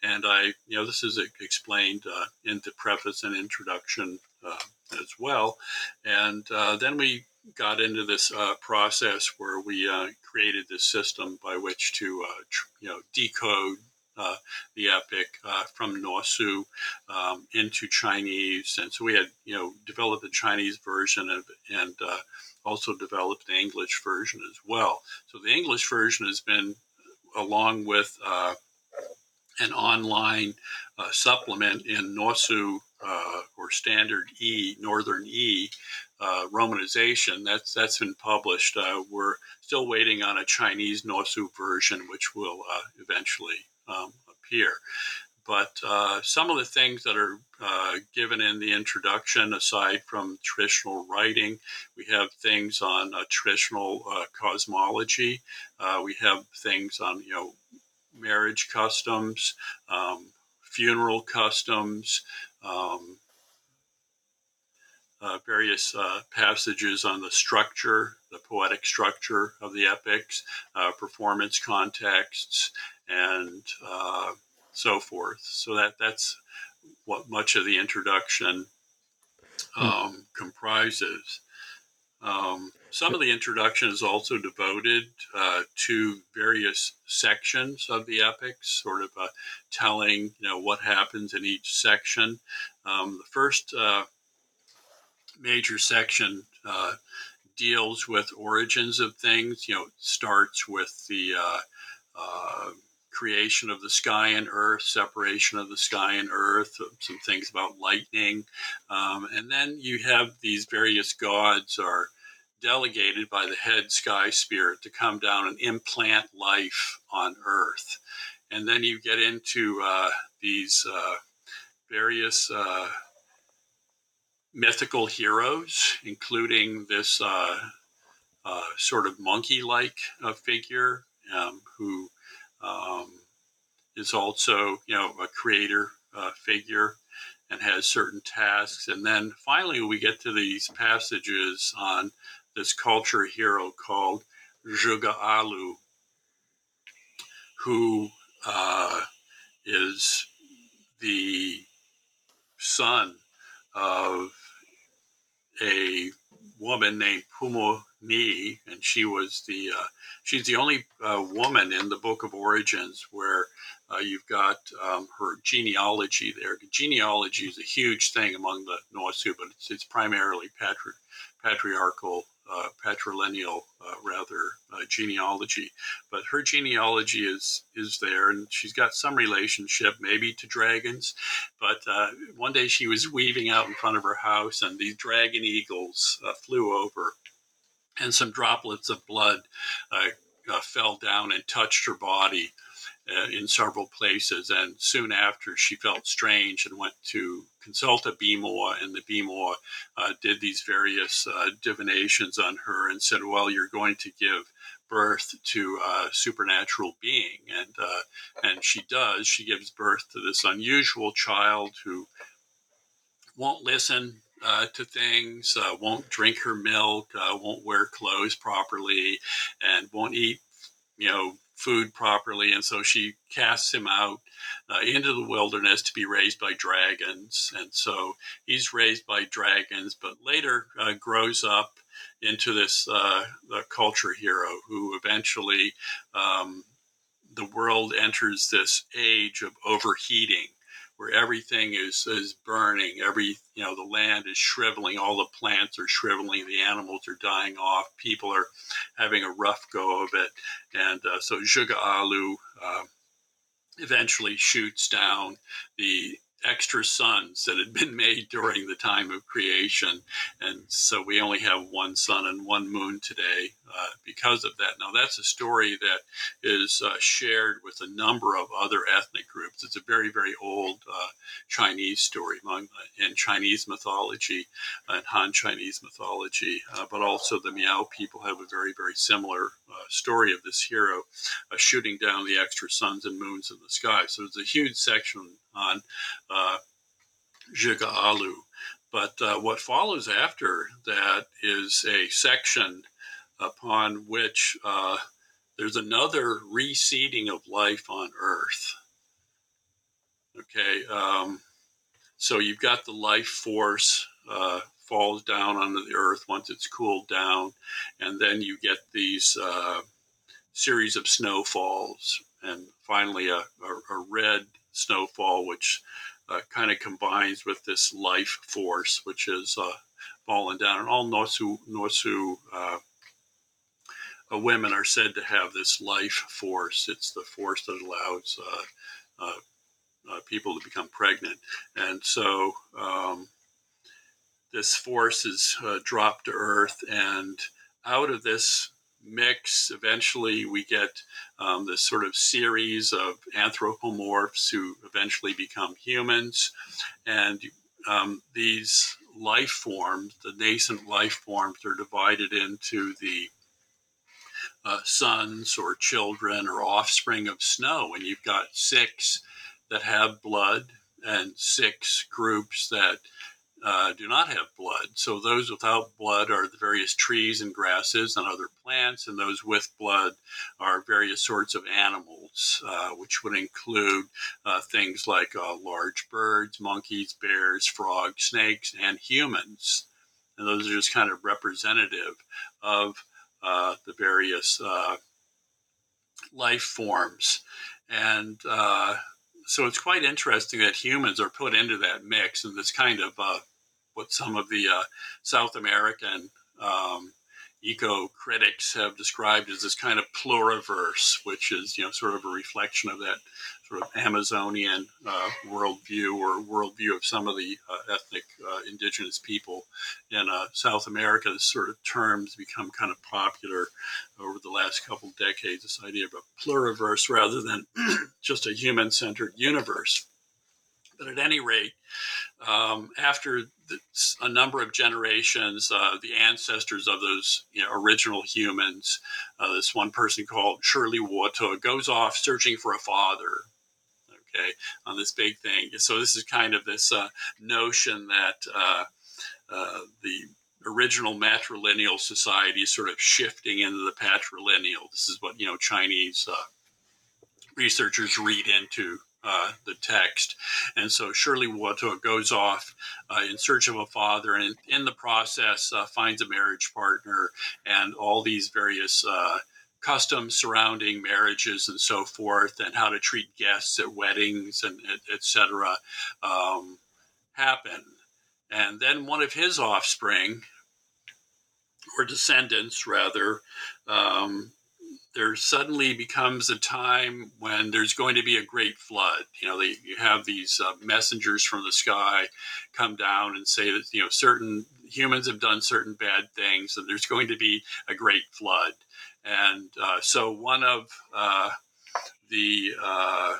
Speaker 3: And I, you know, this is explained uh, in the preface and introduction uh, as well. And uh, then we got into this uh, process where we uh, created this system by which to, uh, tr- you know, decode the epic from Nuosu um, into Chinese, and so we had you know developed the Chinese version of, and also developed the English version as well. So the English version has been, along with uh, an online uh, supplement in Nuosu uh, or Standard E, Northern E uh, romanization. That's that's been published. Uh, we're still waiting on a Chinese Nuosu version, which will uh, eventually um, appear. But uh, some of the things that are uh, given in the introduction, aside from traditional writing, we have things on uh, traditional uh, cosmology. Uh, we have things on, you know, marriage customs, um, funeral customs, um, uh, various passages on the structure, the poetic structure of the epics, performance contexts, and so forth. So that that's what much of the introduction hmm. um, comprises. Um, some of the introduction is also devoted uh, to various sections of the epics, sort of uh, telling you know what happens in each section. Um, the first uh, major section uh, deals with origins of things. You know, starts with the uh, uh, creation of the sky and earth, separation of the sky and earth, some things about lightning. Um, and then you have these various gods are delegated by the head sky spirit to come down and implant life on earth. And then you get into uh, these uh, various uh, mythical heroes, including this uh, uh, sort of monkey like uh, figure um, who um, is also, you know, a creator uh, figure and has certain tasks. And then finally, we get to these passages on this culture hero called Zhuge Alu, who uh, is the son of a woman named Pumo Ni, and she was the uh, she's the only uh, woman in the Book of Origins where uh, you've got um, her genealogy there. Genealogy is a huge thing among the Nuosu, but it's, it's primarily patri- patriarchal uh, patrilineal, uh, rather, uh, genealogy. But her genealogy is is there, and she's got some relationship, maybe to dragons. But uh, one day she was weaving out in front of her house, and these dragon eagles uh, flew over, and some droplets of blood uh, fell down and touched her body uh, in several places. And soon after, she felt strange and went to consult a Bimo, and the Bimo uh, did these various uh, divinations on her and said, "Well, you're going to give." birth to a supernatural being and uh, and she does she gives birth to this unusual child who won't listen uh, to things, uh, won't drink her milk, uh, won't wear clothes properly, and won't eat, you know, food properly, and so she casts him out uh, into the wilderness to be raised by dragons. And so he's raised by dragons, but later uh, grows up into this uh, culture hero who eventually um, the world enters this age of overheating where everything is is burning. Every you know the land is shriveling. All the plants are shriveling. The animals are dying off. People are having a rough go of it. And uh, so Zhuge Alu uh, eventually shoots down the extra suns that had been made during the time of creation. And so we only have one sun and one moon today uh, because of that. Now, that's a story that is uh, shared with a number of other ethnic groups. It's a very, very old uh, Chinese story among, uh, in Chinese mythology and Han Chinese mythology, uh, but also the Miao people have a very, very similar uh, story of this hero shooting down the extra suns and moons in the sky. So there's a huge section on uh, Zhuge Alu. But uh, what follows after that is a section upon which uh, there's another reseeding of life on Earth. Okay, um, so you've got the life force uh, falls down onto the Earth once it's cooled down, and then you get these uh, series of snowfalls, and finally a, a, a red snowfall, which uh, kind of combines with this life force, which is uh, down. And all Nuosu, Nuosu uh, uh, women are said to have this life force. It's the force that allows uh, uh, people to become pregnant. And so um, this force is dropped to earth, and out of this mix. Eventually, we get um, this sort of series of anthropomorphs who eventually become humans. And um, these life forms, the nascent life forms, are divided into the uh, sons or children or offspring of snow. And you've got six that have blood and six groups that uh, do not have blood. So those without blood are the various trees and grasses and other plants, and those with blood are various sorts of animals, uh, which would include uh, things like uh, large birds, monkeys, bears, frogs, snakes, and humans. And those are just kind of representative of uh, the various uh, life forms. And so it's quite interesting that humans are put into that mix and this kind of uh, what some of the uh, South American um, eco critics have described as this kind of pluriverse, which is you know sort of a reflection of that sort of Amazonian uh, worldview or worldview of some of the uh, ethnic uh, indigenous people in uh, South America. This sort of terms become kind of popular over the last couple of decades. This idea of a pluriverse rather than just a human-centered universe. But at any rate, um, after the, a number of generations, uh, the ancestors of those you know, original humans, uh, this one person called Shirley Woto goes off searching for a father. Okay, on this big thing. So this is kind of this uh, notion that uh, uh, the original matrilineal society is sort of shifting into the patrilineal. This is what you know Chinese uh, researchers read into uh, the text. And so Shirley Woto goes off uh, in search of a father and in the process uh, finds a marriage partner and all these various uh, customs surrounding marriages and so forth and how to treat guests at weddings and etc. Um, happen. And then one of his offspring, or descendants rather, um, there suddenly becomes a time when there's going to be a great flood. You know, they, you have these uh, messengers from the sky come down and say that, you know, certain humans have done certain bad things and there's going to be a great flood. And uh, so one of uh, the uh,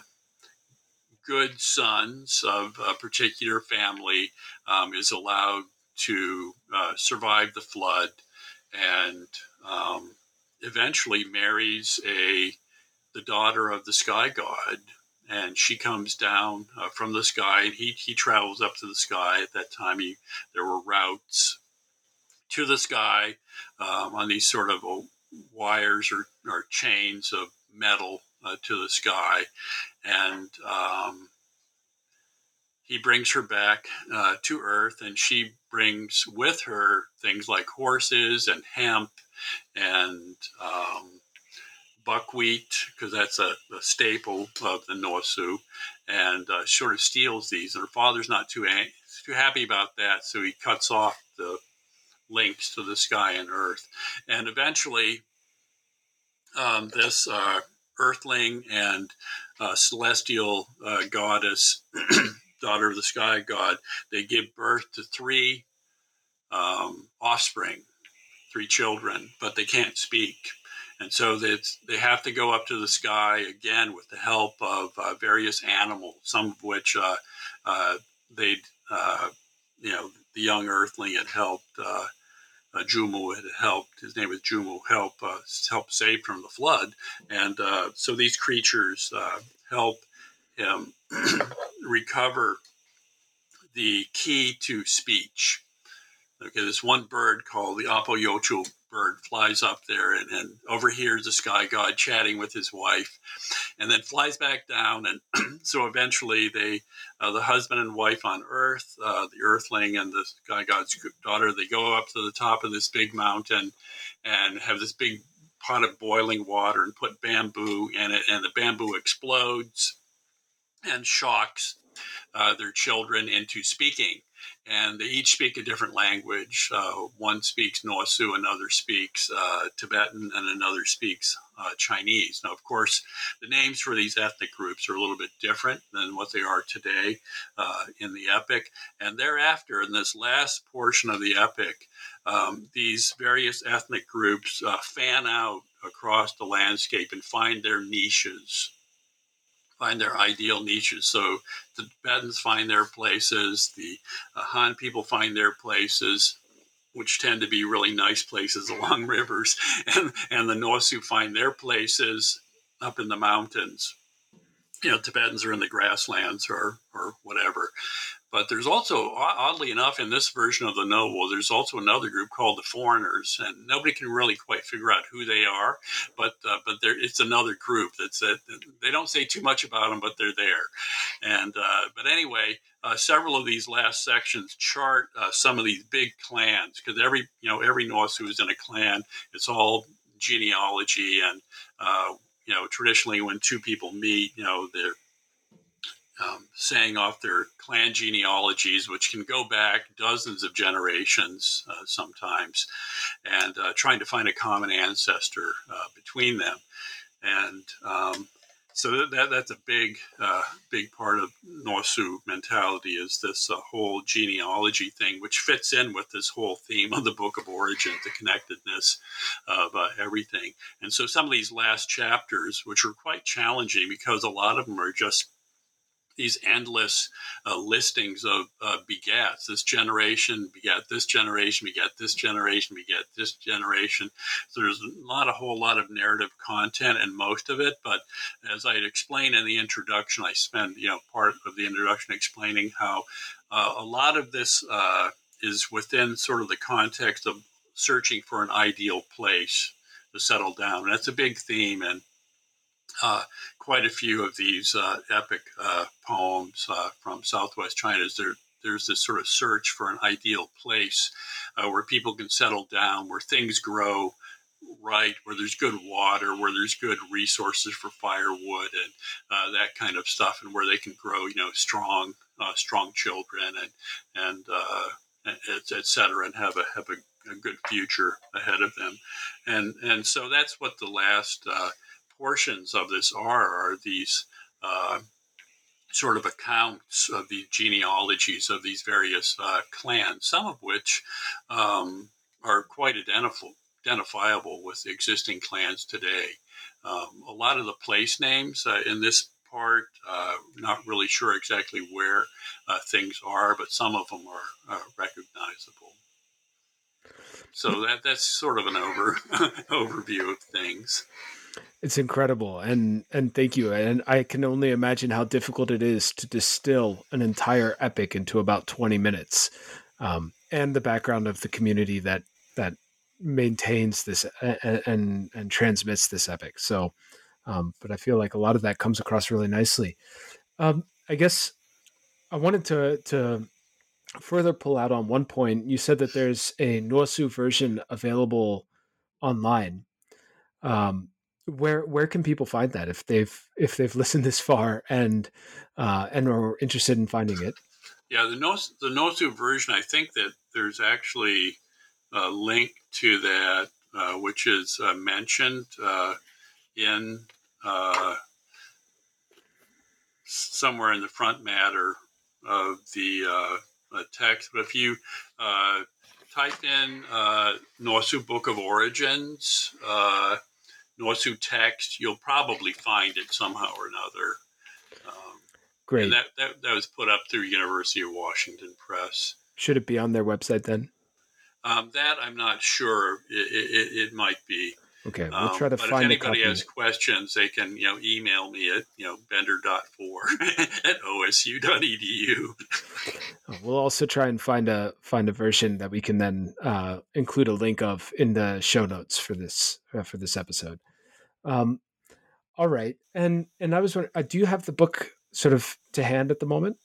Speaker 3: good sons of a particular family um, is allowed to uh, survive the flood and um, eventually marries a the daughter of the sky god. And she comes down uh, from the sky and he, he travels up to the sky. At that time he there were routes to the sky um, on these sort of uh, wires or, or chains of metal uh, to the sky. And um, he brings her back uh, to earth and she brings with her things like horses and hemp and um, buckwheat because that's a, a, staple of the Nuosu, and uh, sort of steals these. And her father's not too too happy about that, so he cuts off the links to the sky and earth. And eventually, um, this uh, earthling and uh, celestial uh, goddess, daughter of the sky god, they give birth to three um, offspring three children, but they can't speak. And so they have to go up to the sky again with the help of uh, various animals, some of which uh, uh, they, uh, you know, the young earthling had helped. Uh, uh, Jumu had helped. His name was Jumu. Help uh, help save from the flood, and so these creatures help him recover the key to speech Okay, this one bird called the Apoyocho bird flies up there and, and, overhears the sky god chatting with his wife, and then flies back down. And so eventually, they, uh, the husband and wife on Earth, uh, the Earthling and the sky god's daughter, they go up to the top of this big mountain and have this big pot of boiling water and put bamboo in it, and the bamboo explodes and shocks uh, their children into speaking and they each speak a different language. Uh, one speaks Nuosu, another speaks uh, Tibetan, and another speaks uh, Chinese. Now, of course, the names for these ethnic groups are a little bit different than what they are today uh, in the epic. And thereafter, in this last portion of the epic, um, these various ethnic groups uh, fan out across the landscape and find their niches find their ideal niches. So the Tibetans find their places, the uh, Han people find their places, which tend to be really nice places along rivers, and, and the Nuosu find their places up in the mountains. You know, Tibetans are in the grasslands or, or whatever. But there's also, oddly enough, in this version of the novel, there's also another group called the Foreigners, and nobody can really quite figure out who they are. But uh, but there, it's another group that's that they don't say too much about them, but they're there. And uh, but anyway, uh, several of these last sections chart uh, some of these big clans because every you know every Nuosu is in a clan. It's all genealogy and uh, you know traditionally when two people meet, you know they're um, saying off their clan genealogies, which can go back dozens of generations uh, sometimes, and uh, trying to find a common ancestor uh, between them. And um, so that, that's a big, uh, big part of Nuosu mentality is this uh, whole genealogy thing, which fits in with this whole theme of the Book of Origin, the connectedness of uh, everything. And so some of these last chapters, which are quite challenging because a lot of them are just these endless uh, listings of uh, begats. This generation begat this generation, begat this generation, begat this generation. So there's not a whole lot of narrative content in most of it. But as I explained in the introduction, I spend you know part of the introduction explaining how uh, a lot of this uh, is within sort of the context of searching for an ideal place to settle down. And that's a big theme and uh, quite a few of these uh, epic uh, poems uh, from Southwest China. Is there, there's this sort of search for an ideal place uh, where people can settle down, where things grow right, where there's good water, where there's good resources for firewood and uh, that kind of stuff, and where they can grow, you know, strong, strong children and and et cetera, and have a have a, a, good future ahead of them, and and so that's what the last portions of this are are these uh, sort of accounts of the genealogies of these various uh, clans, some of which um, are quite identif- identifiable with existing clans today. Um, a lot of the place names uh, in this part, uh, not really sure exactly where uh, things are, but some of them are recognizable. So that that's sort of an over overview of things.
Speaker 2: It's incredible, and and thank you. And I can only imagine how difficult it is to distill an entire epic into about twenty minutes, um, and the background of the community that that maintains this and and, and transmits this epic. So, um, but I feel like a lot of that comes across really nicely. Um, I guess I wanted to to further pull out on one point. You said that there's a Nuosu version available online. Um, where where can people find that if they've if they've listened this far and uh, and are interested in finding it?
Speaker 3: Yeah, the Nos the Nuosu version. I think that there's actually a link to that, uh, which is uh, mentioned uh, in uh, somewhere in the front matter of the uh, text. But if you type in Nuosu Book of Origins Nuosu text, you'll probably find it somehow or another. Um,
Speaker 2: Great.
Speaker 3: that, that, that was put up through University of Washington Press.
Speaker 2: Should it be on their website then?
Speaker 3: Um, that I'm not sure. It, it, it might be.
Speaker 2: Okay, we'll try to
Speaker 3: um,
Speaker 2: find.
Speaker 3: If anybody has questions, they can you know email me at you know bender.4 at osu.edu.
Speaker 2: We'll also try and find a find a version that we can then uh, include a link of in the show notes for this uh, for this episode. Um, all right, and and I was wondering, uh, do you have the book sort of to hand at the moment?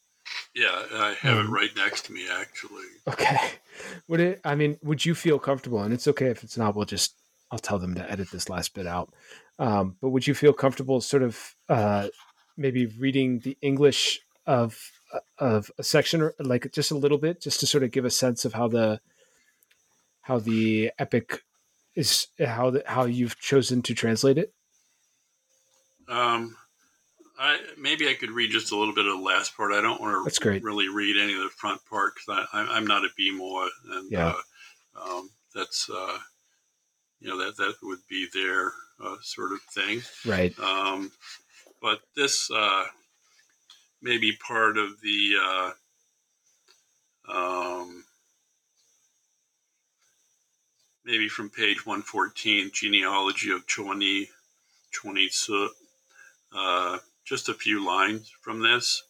Speaker 3: Yeah, I have um, it right next to me, actually.
Speaker 2: Okay. Would it? I mean, would you feel comfortable? And it's okay if it's not. We'll just I'll tell them to edit this last bit out. Um, but would you feel comfortable, sort of, uh, maybe reading the English of of a section or like just a little bit, just to sort of give a sense of how the how the epic is how the, how you've chosen to translate it?
Speaker 3: Um, I maybe I could read just a little bit of the last part. I don't want to
Speaker 2: That's great.
Speaker 3: really read any of the front part because I'm not a BMOA, and
Speaker 2: yeah.
Speaker 3: uh, um, that's uh, you know that that would be their uh, sort of thing,
Speaker 2: right?
Speaker 3: Um, but this uh, may be part of the uh, um, maybe from page 114, genealogy of Chuani, Chuani uh, just a few lines from this.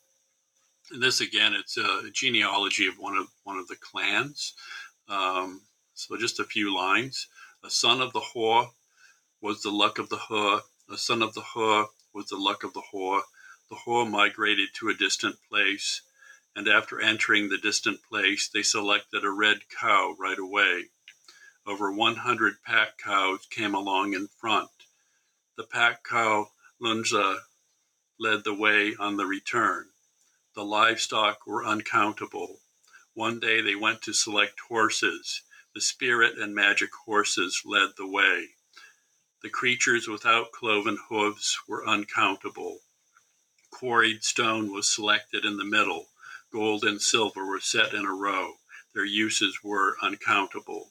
Speaker 3: And this again, it's a genealogy of one of one of the clans. Um, so just a few lines. A son of the Hor was the luck of the Hur. A son of the Hur was the luck of the Hor. The Hor migrated to a distant place, and after entering the distant place, they selected a red cow right away. Over 100 pack cows came along in front. The pack cow Lunza led the way on the return. The livestock were uncountable. One day they went to select horses. The spirit and magic horses led the way. The creatures without cloven hooves were uncountable. Quarried stone was selected in the middle. Gold and silver were set in a row. Their uses were uncountable.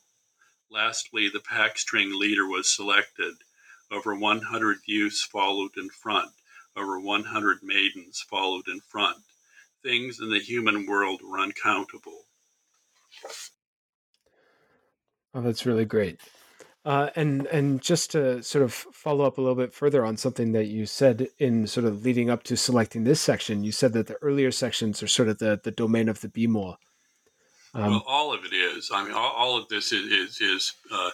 Speaker 3: Lastly, the pack string leader was selected. Over 100 youths followed in front. Over 100 maidens followed in front. Things in the human world were uncountable.
Speaker 2: Oh, that's really great. Uh, and and just to sort of follow up a little bit further on something that you said in sort of leading up to selecting this section, you said that the earlier sections are sort of the, the domain of the Bimo,
Speaker 3: um, well, all of it is. I mean, all, all of this is is, is uh,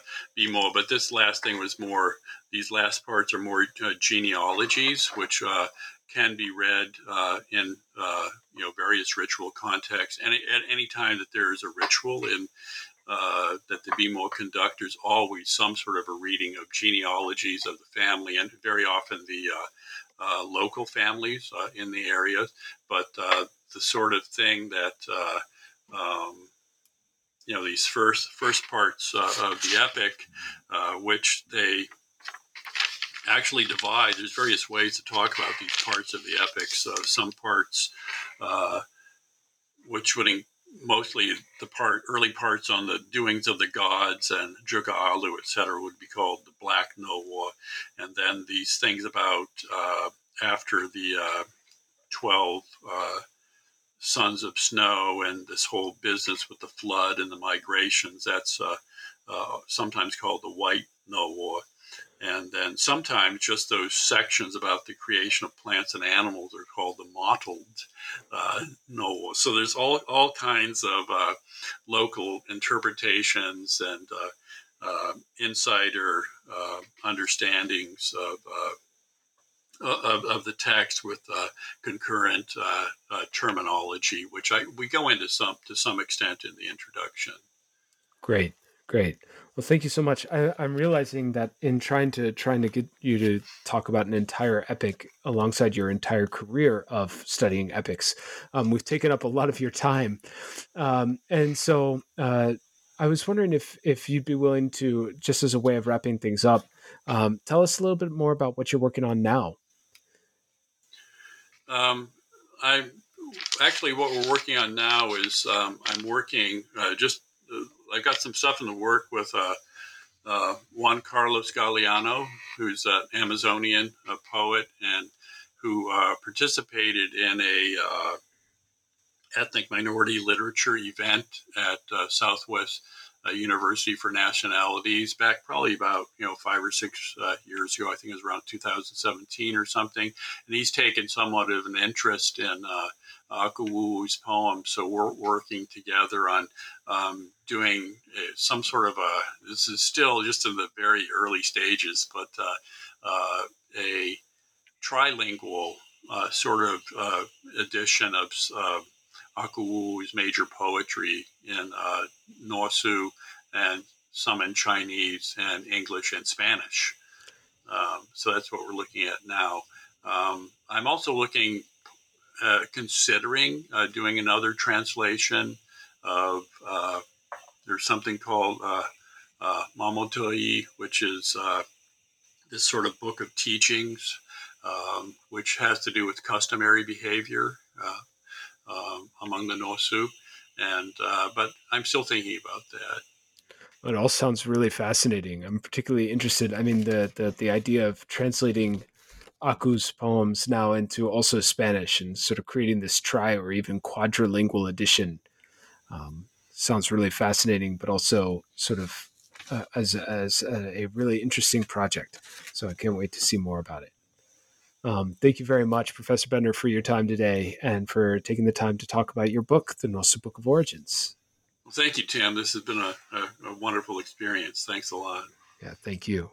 Speaker 3: but this last thing was more. These last parts are more uh, genealogies, which uh, can be read uh, in uh, you know various ritual contexts. And at any time that there is a ritual in uh, that the Bimo conduct, there's always some sort of a reading of genealogies of the family, and very often the local families in the area. But the sort of thing that um, you know these first first parts uh, of the epic, uh, which they actually divide. There's various ways to talk about these parts of the epics. Uh, some parts, uh, which would mostly the part early parts on the doings of the gods and Juga Alu, etc., would be called the Black Noah, and then these things about uh, after the uh, twelve sons of snow and this whole business with the flood and the migrations. That's uh, uh, sometimes called the white Noah. And then sometimes just those sections about the creation of plants and animals are called the mottled uh, Noah. So there's all, all kinds of uh, local interpretations and uh, uh, insider understandings of of, of the text with uh, concurrent uh, uh, terminology, which I we go into some to some extent in the introduction.
Speaker 2: Great, great. Well, thank you so much. I, am realizing that in trying to trying to get you to talk about an entire epic alongside your entire career of studying epics, um, we've taken up a lot of your time, um, and so uh, I was wondering if if you'd be willing to, just as a way of wrapping things up, um, tell us a little bit more about what you're working on now.
Speaker 3: Um, I actually what we're working on now is um, I'm working uh, just I got some stuff in the work with uh, uh Juan Carlos Galeano, who's an Amazonian a poet and who uh, participated in a uh, ethnic minority literature event at Southwest University for Nationalities back probably about you know five or six uh, years ago. I think it was around 2017 or something. And he's taken somewhat of an interest in uh, Akuwu's poems, so we're working together on um, doing uh, some sort of a. This is still just in the very early stages, but uh, uh, a trilingual uh, sort of edition of Akuwu's major poetry in uh, Nuosu and some in Chinese and English and Spanish. Um, so that's what we're looking at now. Um, I'm also looking, uh, considering uh, doing another translation of, uh, there's something called uh, uh, which is uh, this sort of book of teachings, um, which has to do with customary behavior um, among the Nuosu. And uh, but I'm still thinking about that.
Speaker 2: It all sounds really fascinating. I'm particularly interested. I mean, the the, the idea of translating Aku's poems now into also Spanish and sort of creating this tri or even quadrilingual edition um, sounds really fascinating, but also sort of uh, as as a, a, really interesting project. So I can't wait to see more about it. Um, thank you very much, Professor Bender, for your time today and for taking the time to talk about your book, The Nuosu Book of Origins.
Speaker 3: Well, thank you, Tim. This has been a, a, a wonderful experience. Thanks a lot.
Speaker 2: Yeah, thank you.